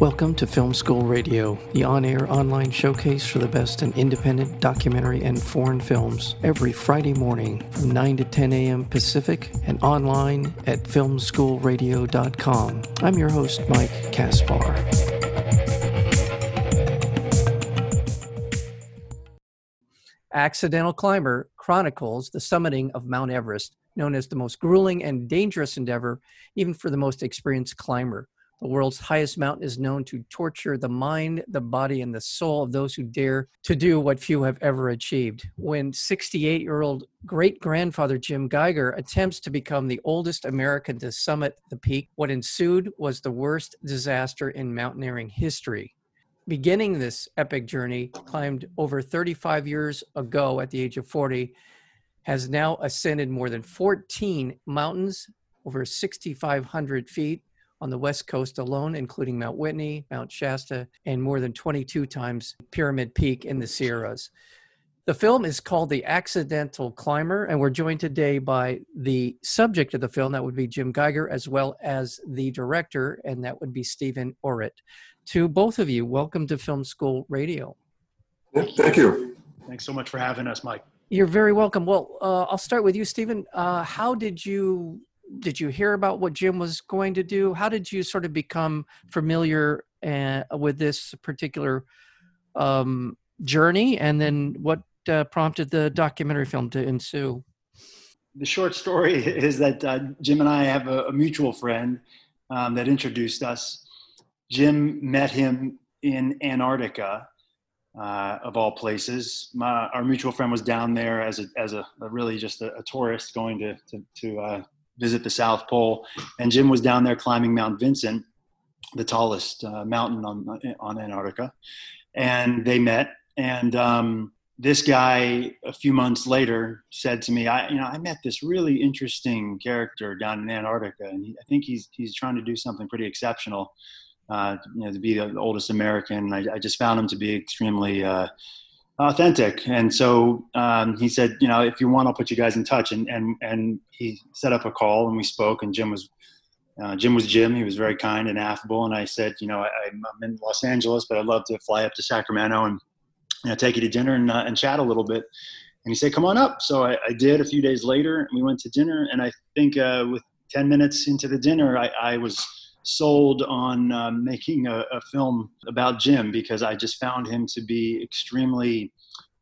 Welcome to Film School Radio, the on air online showcase for the best in independent documentary and foreign films, every Friday morning from 9 to 10 a.m. Pacific and online at filmschoolradio.com. I'm your host, Mike Kaspar. Accidental Climber chronicles the summiting of Mount Everest, known as the most grueling and dangerous endeavor, even for the most experienced climber. The world's highest mountain is known to torture the mind, the body, and the soul of those who dare to do what few have ever achieved. When 68 year old great grandfather Jim Geiger attempts to become the oldest American to summit the peak, what ensued was the worst disaster in mountaineering history. Beginning this epic journey, climbed over 35 years ago at the age of 40, has now ascended more than 14 mountains, over 6,500 feet, on the West Coast alone, including Mount Whitney, Mount Shasta, and more than 22 times Pyramid Peak in the Sierras. The film is called The Accidental Climber, and we're joined today by the subject of the film, that would be Jim Geiger, as well as the director, and that would be Stephen Orrit. To both of you, welcome to Film School Radio. Thank you. Thanks so much for having us, Mike. You're very welcome. Well, uh, I'll start with you, Stephen. Uh, how did you did you hear about what Jim was going to do? How did you sort of become familiar uh, with this particular um, journey? And then what uh, prompted the documentary film to ensue? The short story is that uh, Jim and I have a, a mutual friend um, that introduced us. Jim met him in Antarctica, uh, of all places. My, our mutual friend was down there as a, as a, a really just a, a, tourist going to, to, to uh, visit the South Pole, and Jim was down there climbing Mount Vinson, the tallest uh, mountain on on Antarctica, and they met. And um, this guy, a few months later, said to me, "I, you know, I met this really interesting character down in Antarctica, and he, I think he's he's trying to do something pretty exceptional." Uh, you know, to be the oldest American, I, I just found him to be extremely uh, authentic. And so um, he said, you know, if you want, I'll put you guys in touch. And and and he set up a call, and we spoke. And Jim was uh, Jim was Jim. He was very kind and affable. And I said, you know, I, am in Los Angeles, but I'd love to fly up to Sacramento and you know, take you to dinner and uh, and chat a little bit. And he said, come on up. So I, I, did. A few days later, and we went to dinner. And I think uh, with 10 minutes into the dinner, I, I was sold on uh, making a, a, film about Jim because I just found him to be extremely,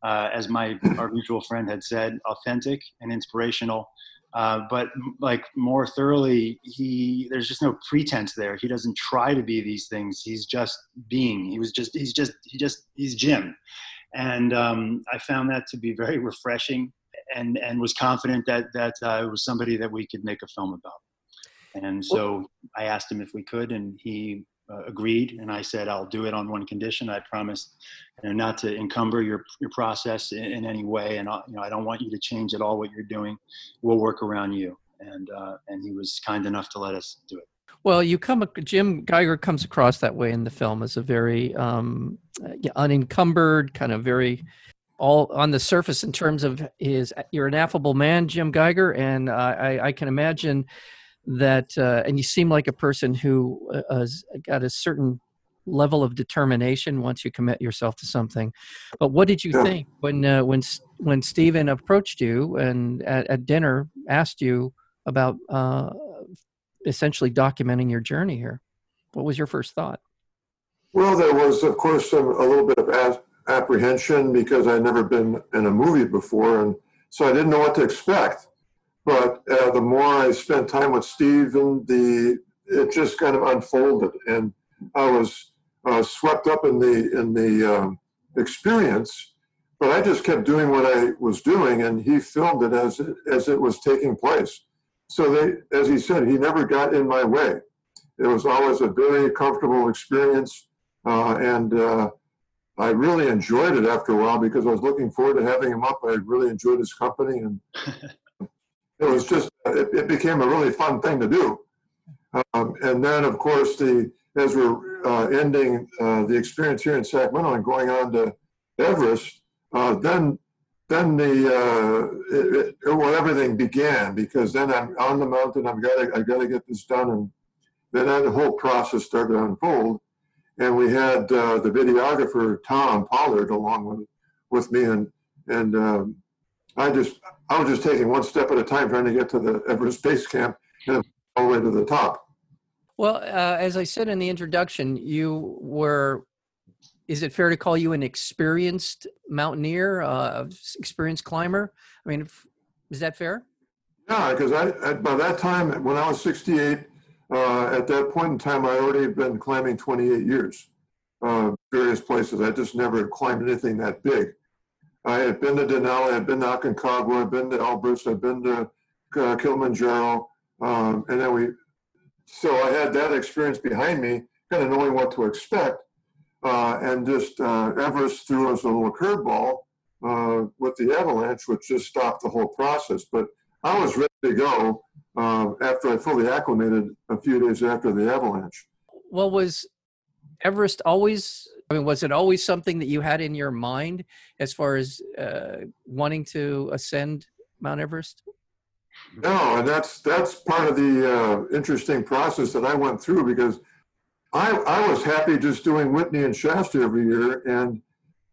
uh, as my our mutual friend had said, authentic and inspirational. Uh, but like more thoroughly, he there's just no pretense there. He doesn't try to be these things. He's just being. He was just he's just he just he's Jim, and um, I found that to be very refreshing, and and was confident that that uh, it was somebody that we could make a film about. And so I asked him if we could, and he uh, agreed. And I said, I'll do it on one condition. I promised you know, not to encumber your, your process in, in any way. And I, you know, I don't want you to change at all what you're doing. We'll work around you. And, uh, and he was kind enough to let us do it. Well, you come, Jim Geiger comes across that way in the film as a very um, unencumbered, kind of very all on the surface in terms of his. You're an affable man, Jim Geiger, and uh, I, I can imagine that uh, and you seem like a person who uh, has got a certain level of determination once you commit yourself to something. But what did you yeah. think when uh, when when Stephen approached you and at, at dinner asked you about uh, essentially documenting your journey here? What was your first thought? Well there was of course some, a little bit of apprehension because i'd never been in a movie before and so i didn't know what to expect but uh, the more I spent time with Stephen, the it just kind of unfolded, and I was uh, swept up in the in the um, experience. But I just kept doing what I was doing, and he filmed it as it, as it was taking place. So they, as he said, he never got in my way. It was always a very comfortable experience, uh, and uh, I really enjoyed it after a while because I was looking forward to having him up. I really enjoyed his company, and it was just it, it, became a really fun thing to do. Um, and then, of course, the as we're uh, ending uh, the experience here in Sacramento and going on to Everest, uh, then then the uh, it, it, well everything began because then I'm on the mountain. I've got to I got to get this done, and then that whole process started to unfold. and we had uh, the videographer Tom Pollard along with with me, and and um, I just I was just taking one step at a time, trying to get to the Everest Base Camp and all the way to the top. Well, uh, as I said in the introduction, you were. Is it fair to call you an experienced mountaineer, uh, experienced climber? I mean, is that fair? Yeah, because I, at, by that time, when I was 68, uh, at that point in time, I already had been climbing 28 years, uh, various places. I just never climbed anything that big. I had been to Denali, I'd been to Aconcagua, I'd been to Elbrus, I'd been to uh, Kilimanjaro, um, and then we. So I had that experience behind me, kind of knowing what to expect, uh, and just uh, Everest threw us a little curveball uh, with the avalanche, which just stopped the whole process. But I was ready to go um, after I fully acclimated a few days after the avalanche. Well, was Everest always? I mean, was it always something that you had in your mind as far as uh, wanting to ascend Mount Everest? No, and that's that's part of the uh, interesting process that I went through because I I was happy just doing Whitney and Shasta every year, and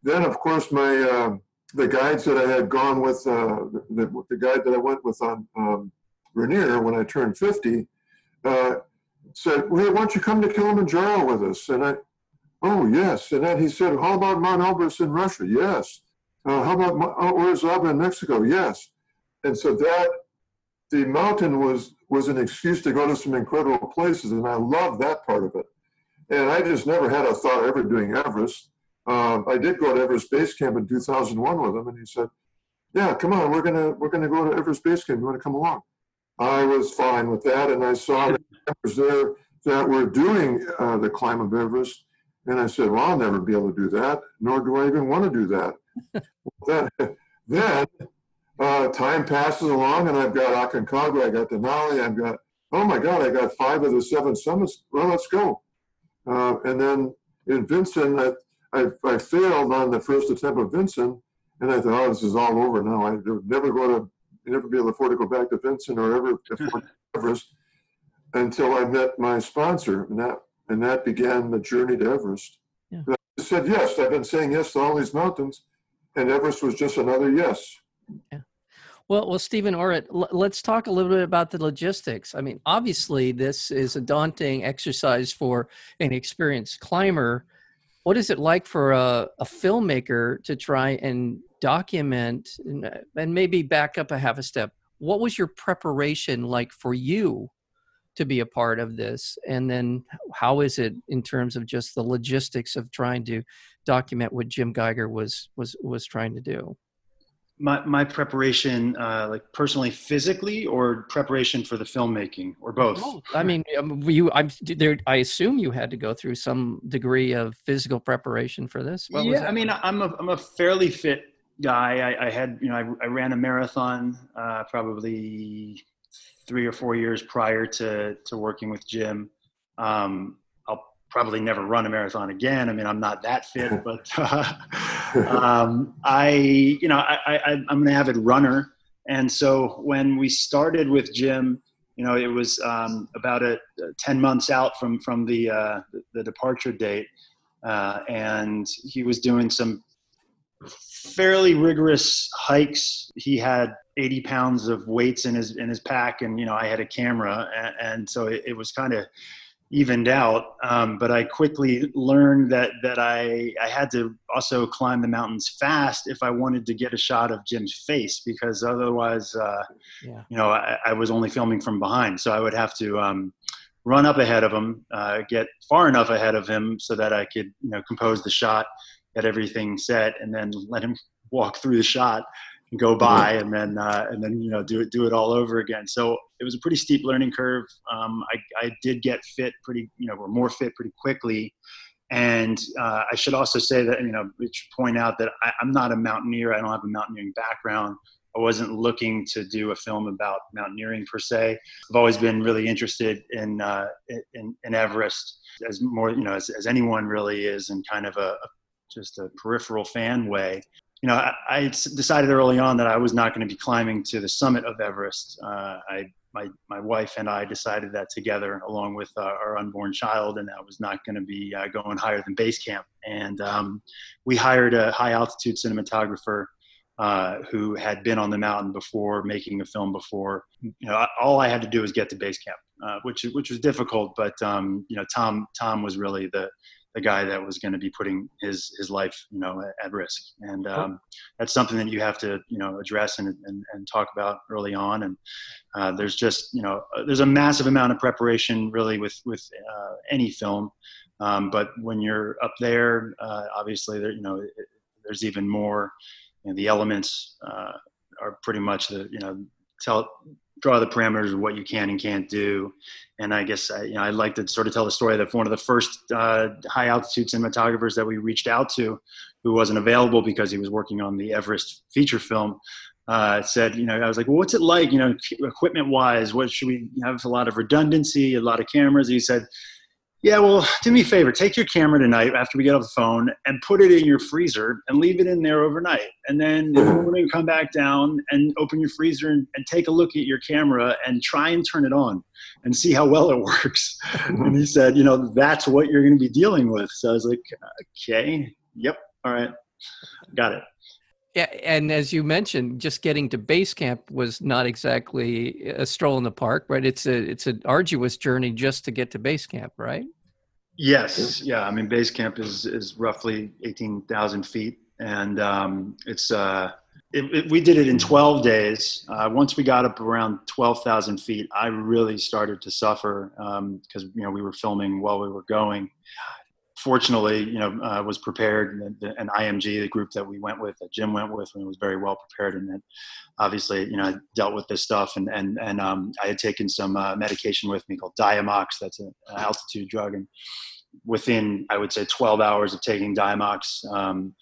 then of course my uh, the guides that I had gone with uh, the, the guide that I went with on um, Rainier when I turned 50 uh, said, well, why don't you come to Kilimanjaro with us? And I, oh, yes. And then he said, how about Mount Elbrus in Russia? Yes. Uh, how about Mount Orizaba in Mexico? Yes. And so that, the mountain was, was an excuse to go to some incredible places. And I love that part of it. And I just never had a thought of ever doing Everest. Um, I did go to Everest Base Camp in 2001 with him, and he said, "Yeah, come on, we're gonna we're gonna go to Everest Base Camp. You want to come along?" I was fine with that, and I saw the members there that were doing uh, the climb of Everest, and I said, "Well, I'll never be able to do that, nor do I even want to do that." then, then uh, time passes along, and I've got Aconcagua, I got Denali, I've got oh my God, I got five of the seven summits. Well, let's go. Uh, and then in Vinson, I, I, I failed on the first attempt of Vinson, and I thought, oh, this is all over now. I never go to never be able to afford to go back to Vinson or ever Everest until I met my sponsor, and that and that began the journey to Everest. Yeah. I said yes. I've been saying yes to all these mountains, and Everest was just another yes. Yeah. Well, well, Stephen Orrit, l- let's talk a little bit about the logistics. I mean, obviously, this is a daunting exercise for an experienced climber. What is it like for a, a filmmaker to try and document and, and maybe back up a half a step what was your preparation like for you to be a part of this and then how is it in terms of just the logistics of trying to document what jim geiger was was was trying to do? My, my preparation uh, like personally physically or preparation for the filmmaking or both? I mean um, you i'm there i assume you had to go through some degree of physical preparation for this? What yeah i mean i'm a, I'm a fairly fit guy. I, I had, you know, I, I ran a marathon uh, probably three or four years prior to to working with Jim. Um, I'll probably never run a marathon again. I mean, I'm not that fit, but uh, um, I, you know, I, I, I'm an avid runner, and so when we started with Jim, you know, it was um, about a, ten months out from from the uh, the, the departure date, uh, and he was doing some fairly rigorous hikes. He had 80 pounds of weights in his in his pack, and you know I had a camera, and, and so it, it was kind of evened out. Um, but I quickly learned that that I I had to also climb the mountains fast if I wanted to get a shot of Jim's face, because otherwise, uh, yeah. you know, I, I, was only filming from behind, so I would have to. Um, run up ahead of him, uh, get far enough ahead of him so that I could, you know, compose the shot, get everything set, and then let him walk through the shot and go by, and then uh, and then you know do it do it all over again. So it was a pretty steep learning curve. Um, I, I did get fit pretty, you know, we're more fit pretty quickly. And uh, I should also say that, you know, should point out that I, I'm not a mountaineer. I don't have a mountaineering background. I wasn't looking to do a film about mountaineering per se. I've always been really interested in uh, in, in, Everest as more you know as, as anyone really is in kind of a, a just a peripheral fan way. you know, I, I, decided early on that I was not going to be climbing to the summit of Everest. Uh, I, my, my wife and I decided that together, along with uh, our unborn child, and that was not going to be uh, going higher than base camp. And um, we hired a high altitude cinematographer uh, who had been on the mountain before, making a film before. You know, all I had to do was get to base camp, uh, which which was difficult. But um, you know, Tom Tom was really the the guy that was going to be putting his his life you know at, at risk. And um, that's something that you have to you know address and and, and talk about early on. And uh, there's just you know uh, there's a massive amount of preparation really with with uh, any film. Um, but when you're up there uh, obviously there you know it, there's even more you know, the elements uh, are pretty much the you know tell draw the parameters of what you can and can't do. And I guess I, you know, I'd like to sort of tell the story that one of the first uh, high altitude cinematographers that we reached out to, who wasn't available because he was working on the Everest feature film, uh, said, you know, I was like, well, what's it like, you know, equipment wise? What should we have? A lot of redundancy, a lot of cameras. He said, yeah, well, do me a favor. Take your camera tonight after we get off the phone and put it in your freezer and leave it in there overnight. And then in the morning, come back down and open your freezer and, and, take a look at your camera and try and turn it on and see how well it works. and he said, you know, that's what you're going to be dealing with. So I was like, okay, yep, all right, got it. Yeah, and as you mentioned, just getting to base camp was not exactly a stroll in the park, right? It's a it's an arduous journey just to get to base camp, right? Yes, yeah. I mean, base camp is is roughly eighteen thousand feet, and um, it's uh, it, it, we did it in twelve days. Uh, once we got up around twelve thousand feet, I really started to suffer because um, you know we were filming while we were going fortunately, you know, uh, was prepared. And, the, and IMG, the group that we went with, that Jim went with, and was very well prepared. And then, obviously, you know, I dealt with this stuff, and and and um, I had taken some uh, medication with me called Diamox. That's an altitude drug, and within I would say 12 hours of taking Diamox. Um,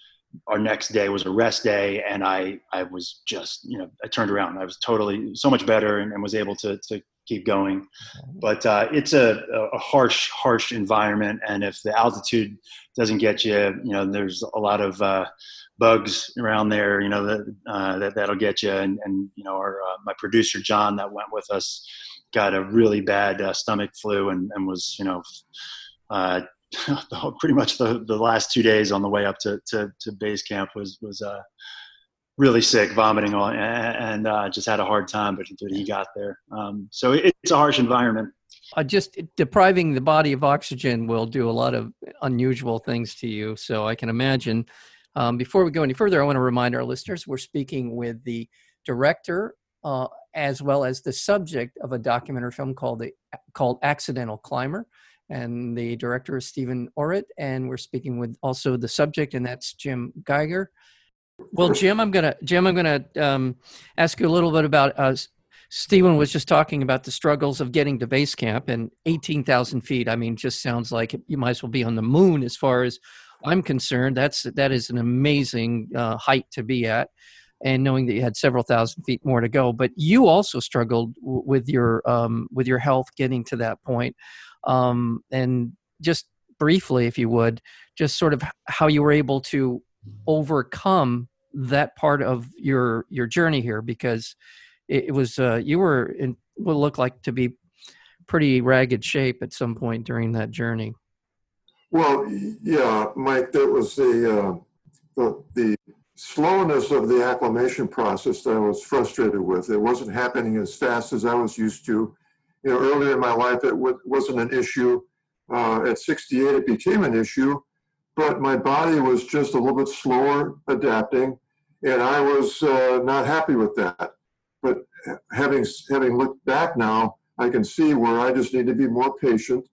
our next day was a rest day and I, I was just, you know, I turned around. I was totally so much better and, and was able to, to keep going. But uh, it's a, a, harsh, harsh environment, and if the altitude doesn't get you, you know, there's a lot of uh, bugs around there, you know, that, uh, that that'll get you. And, and you know, our uh, my producer John that went with us got a really bad uh, stomach flu and, and was, you know. Uh, pretty much the, the last two days on the way up to, to, to base camp was was really sick, vomiting, all, and uh, just had a hard time. But, he got there. Um, so it, it's a harsh environment. Uh, just depriving the body of oxygen will do a lot of unusual things to you. So I can imagine. Um, before we go any further, I want to remind our listeners we're speaking with the director uh, as well as the subject of a documentary film called the called Accidental Climber, and the director is Stephen Orrit, and we're speaking with also the subject, and that's Jim Geiger. Well, Jim, I'm gonna Jim, I'm gonna um, ask you a little bit about. Uh, Stephen was just talking about the struggles of getting to base camp and 18,000 feet. I mean, just sounds like you might as well be on the moon as far as I'm concerned. That's that is an amazing uh, height to be at, and knowing that you had several thousand feet more to go. But you also struggled w- with your um, with your health getting to that point, um, and just briefly, if you would, just sort of how you were able to overcome that part of your your journey here because it, it was uh, you were in what looked like to be pretty ragged shape at some point during that journey. Well, yeah, Mike, that was the uh, the, the slowness of the acclimation process that I was frustrated with. It wasn't happening as fast as I was used to. You know, earlier in my life, it w- wasn't an issue. Uh, at 68, it became an issue but my body was just a little bit slower adapting, and I was uh, not happy with that. But having having looked back now, I can see where I just need to be more patient,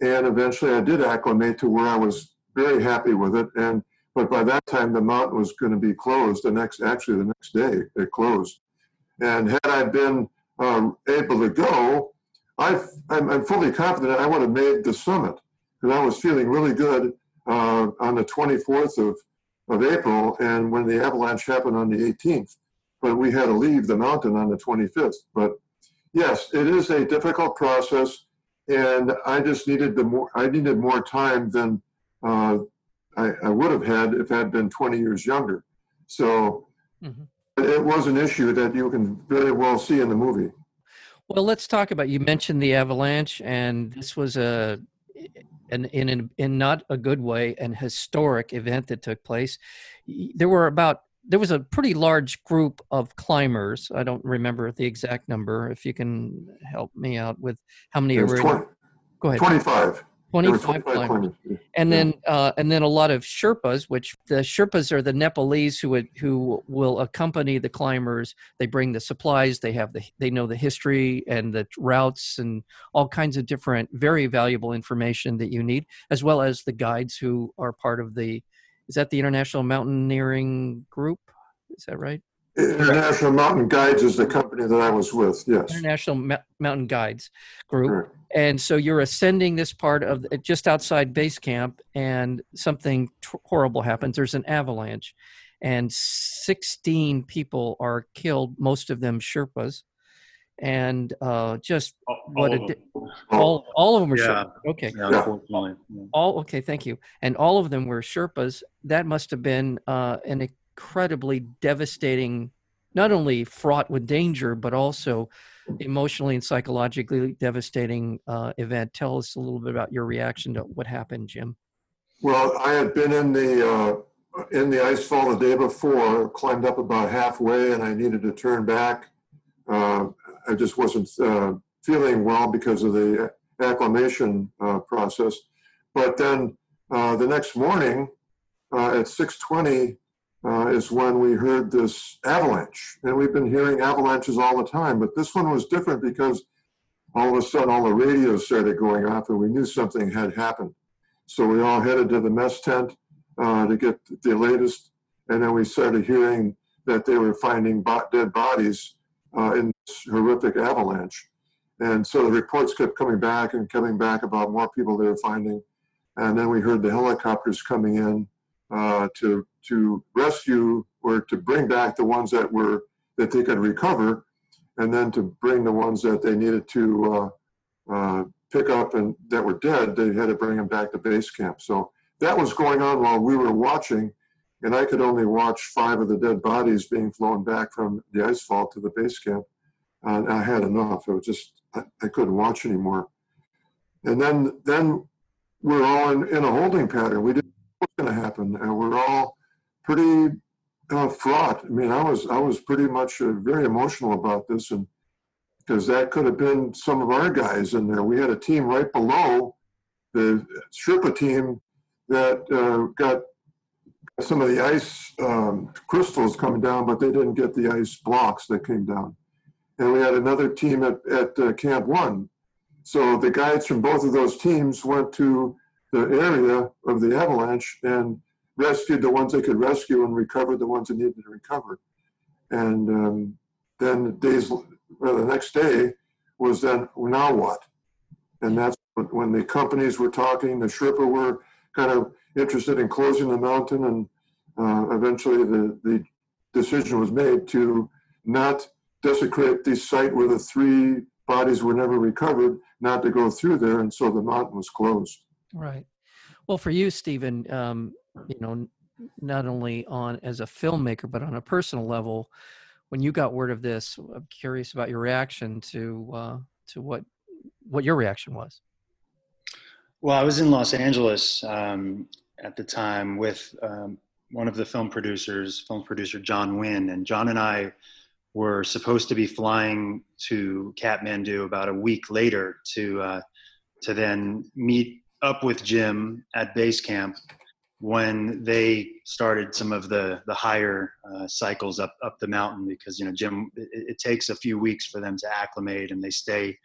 and eventually I did acclimate to where I was very happy with it. And but by that time the mountain was going to be closed. The next actually the next day it closed, and had I been um, able to go, i am fully confident I would have made the summit because I was feeling really good uh, on the 24th of, of April, and when the avalanche happened on the 18th. But we had to leave the mountain on the 25th. But yes, it is a difficult process, and I just needed the more. I needed more time than uh, I, I, would have had if I had been 20 years younger. So Mhm. it was an issue that you can very well see in the movie. Well, let's talk about. You mentioned the avalanche, and this was a, an in in, in not a good way, an historic event that took place. There were about there was a pretty large group of climbers. I don't remember the exact number. If you can help me out with how many was were in, 20, go ahead. 25. 25 climbers. and Yeah. then uh, and then a lot of Sherpas, which the Sherpas are the Nepalese who would, who will accompany the climbers. They bring the supplies. They have the they know the history and the routes and all kinds of different very valuable information that you need, as well as the guides who are part of the. Is that the International Mountaineering Group? Is that right? International Mountain Guides is the company that I was with, yes. International Mou- Mountain Guides Group. Correct. and so you're ascending this part of just outside base camp and something t- horrible happens there's an avalanche and 16 people are killed most of them sherpas and uh, just what All of di- them. all, all of them were Yeah. sherpas okay Yeah. Yeah. all okay thank you and all of them were sherpas that must have been uh, an incredibly devastating not only fraught with danger but also emotionally and psychologically devastating uh, event tell us a little bit about your reaction to what happened jim Well, I had been in the, uh, in the ice fall the day before, climbed up about halfway and I needed to turn back. Uh, I just wasn't uh, feeling well because of the acclimation uh, process. But then uh, the next morning at 6:20 uh, is when we heard this avalanche, and we've been hearing avalanches all the time. But this one was different because all of a sudden all the radios started going off, and we knew something had happened. So we all headed to the mess tent uh, to get the latest, and then we started hearing that they were finding bo- dead bodies uh, in this horrific avalanche. And so the reports kept coming back and coming back about more people they were finding. And then we heard the helicopters coming in uh, to to rescue or to bring back the ones that were that they could recover, and then to bring the ones that they needed to uh, uh, pick up and that were dead. They had to bring them back to base camp. So that was going on while we were watching, and I could only watch five of the dead bodies being flown back from the ice fall to the base camp. And I had enough. It was just I, I couldn't watch anymore. And then then we're all in, in a holding pattern. We didn't know what's going to happen, and we're all pretty uh, fraught. I mean, I was I was pretty much uh, very emotional about this, and because that could have been some of our guys in there. We had a team right below the Sherpa team that uh, got some of the ice um, crystals coming down, but they didn't get the ice blocks that came down. And we had another team at, at uh, Camp One. So the guides from both of those teams went to the area of the avalanche and rescued the ones they could rescue and recovered the ones that needed to recover. And um, then days, well, the next day was then well, now what? And that's when- the companies were talking. The Sherpa were kind of interested in closing the mountain, and uh, eventually the the decision was made to not desecrate the site where the three bodies were never recovered, not to go through there, and so the mountain was closed. Right. Well, for you, Stephen, um, you know, not only on as a filmmaker, but on a personal level, when you got word of this, I'm curious about your reaction to uh, to what what your reaction was. Well, I was in Los Angeles um, at the time with um, one of the film producers, film producer John Wynn, and John and I were supposed to be flying to Kathmandu about a week later to uh, to then meet up with Jim at base camp when they started some of the the higher uh, cycles up up the mountain because you know Jim it, it takes a few weeks for them to acclimate and they stay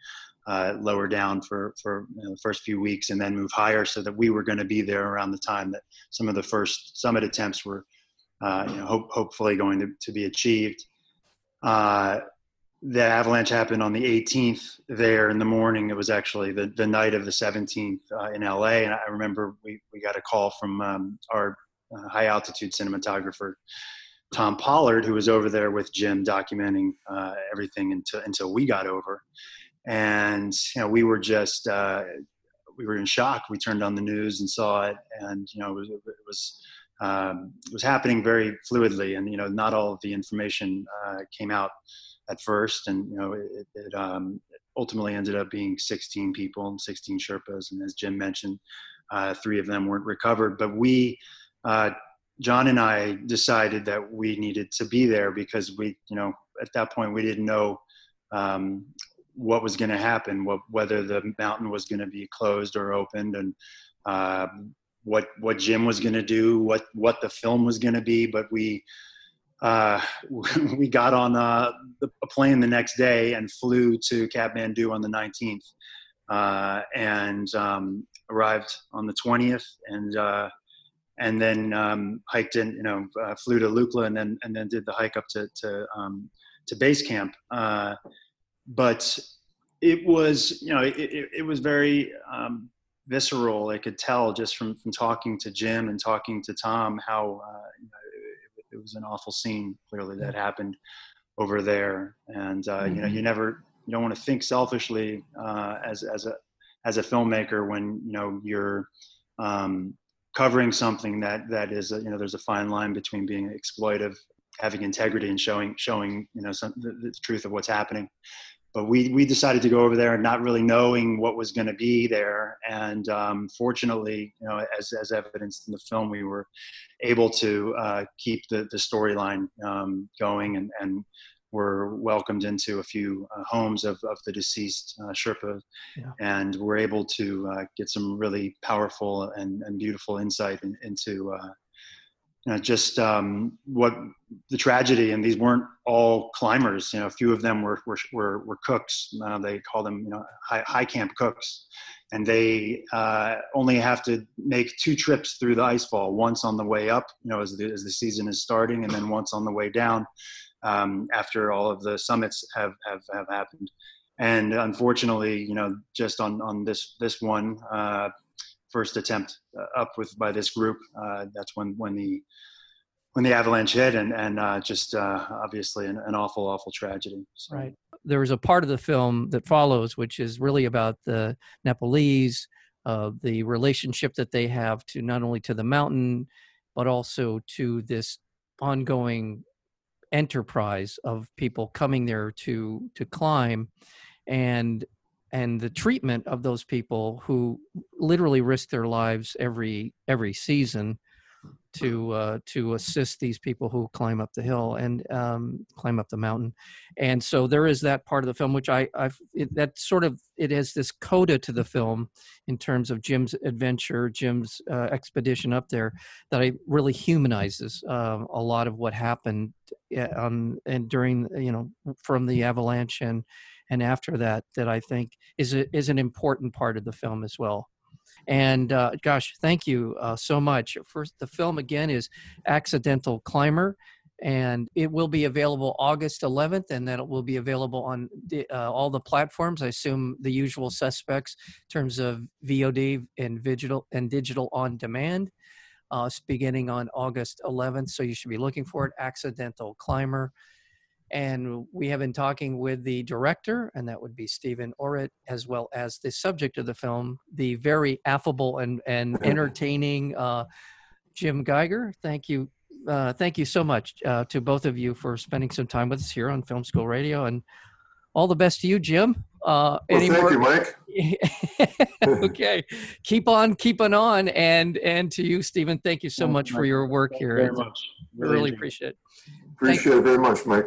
uh, lower down for for you know, the first few weeks and then move higher so that we were going to be there around the time that some of the first summit attempts were uh, you know hope, hopefully going to, to be achieved. Uh, the avalanche happened on the 18th there in the morning. It was actually the, the night of the 17th uh, in la and i remember we, we got a call from um, our uh, high altitude cinematographer tom pollard who was over there with jim documenting uh, everything until, until we got over. And you know we were just uh, we were in shock. We turned on the news and saw it and you know it was, it was um, was happening very fluidly, and you know, not all of the information uh, came out at first, and you know, it, it um, ultimately ended up being 16 people and 16 Sherpas, and as Jim mentioned, uh, three of them weren't recovered. But we, uh, John and I, decided that we needed to be there because we, you know, at that point we didn't know um, what was going to happen, what, whether the mountain was going to be closed or opened, and uh, what what Jim was going to do, what what the film was going to be. But we uh, we got on the, a plane the next day and flew to Kathmandu on the 19th, uh, and um, arrived on the 20th, and uh, and then um, hiked in, you know, uh, flew to Lukla, and then and then did the hike up to to um, to base camp. Uh, but it was, you know, it, it, it was very um, visceral. I could tell just from from talking to Jim and talking to Tom how you know, it was an awful scene clearly that happened over there and uh, mm-hmm. you know you mm-hmm. never you don't want to think selfishly uh, as as a as a filmmaker when you know you're um, covering something that that is a, you know there's a fine line between being exploitive having integrity and showing showing you know some, the, the truth of what's happening but we we decided to go over there not really knowing what was going to be there and um, fortunately you know as, as evidenced in the film we were able to uh, keep the, the storyline um, going and, and were welcomed into a few uh, homes of, of the deceased uh, Sherpa yeah. and were able to uh, get some really powerful and, and beautiful insight in, into uh, you know, just um, what the tragedy, and these weren't all climbers. You know, a few of them were were were, were cooks. Uh, they call them, you know, high, high camp cooks, and they uh, only have to make two trips through the icefall. Once on the way up, you know, as the as the season is starting, and then once on the way down um, after all of the summits have have have happened. And unfortunately, you know, just on on this this one, uh, first attempt uh, up with by this group. Uh, that's when when the when the avalanche hit, and and uh, just obviously an, an, awful awful tragedy. So. Right. There was a part of the film that follows, which is really about the Nepalese, the relationship that they have to not only to the mountain, but also to this ongoing enterprise of people coming there to to climb and and the treatment of those people who literally risk their lives every every season to uh, to assist these people who climb up the hill and um, climb up the mountain, and so there is that part of the film which I I've it, that sort of it has this coda to the film in terms of Jim's adventure, Jim's uh, expedition up there that I really humanizes uh, a lot of what happened on and during you know from the avalanche and and after that that I think is a, is an important part of the film as well. And uh, gosh, thank you uh, so much. First, the film again is Accidental Climber, and it will be available August 11th, and that it will be available on the, uh, all the platforms. I assume the usual suspects in terms of VOD and digital and digital on demand. Uh, beginning on August 11th, so you should be looking for it. Accidental Climber. And we have been talking with the director, and that would be Stephen Orrit, as well as the subject of the film, the very affable and, and entertaining uh, Jim Geiger. Thank you. Uh, thank you so much uh, to both of you for spending some time with us here on Film School Radio. And all the best to you, Jim. Uh, well, thank more- you, Mike. okay, keep on keeping on, and and to you, Stephen. Thank you so much for your work here. Very much. Really, really appreciate it. Appreciate it very much, Mike.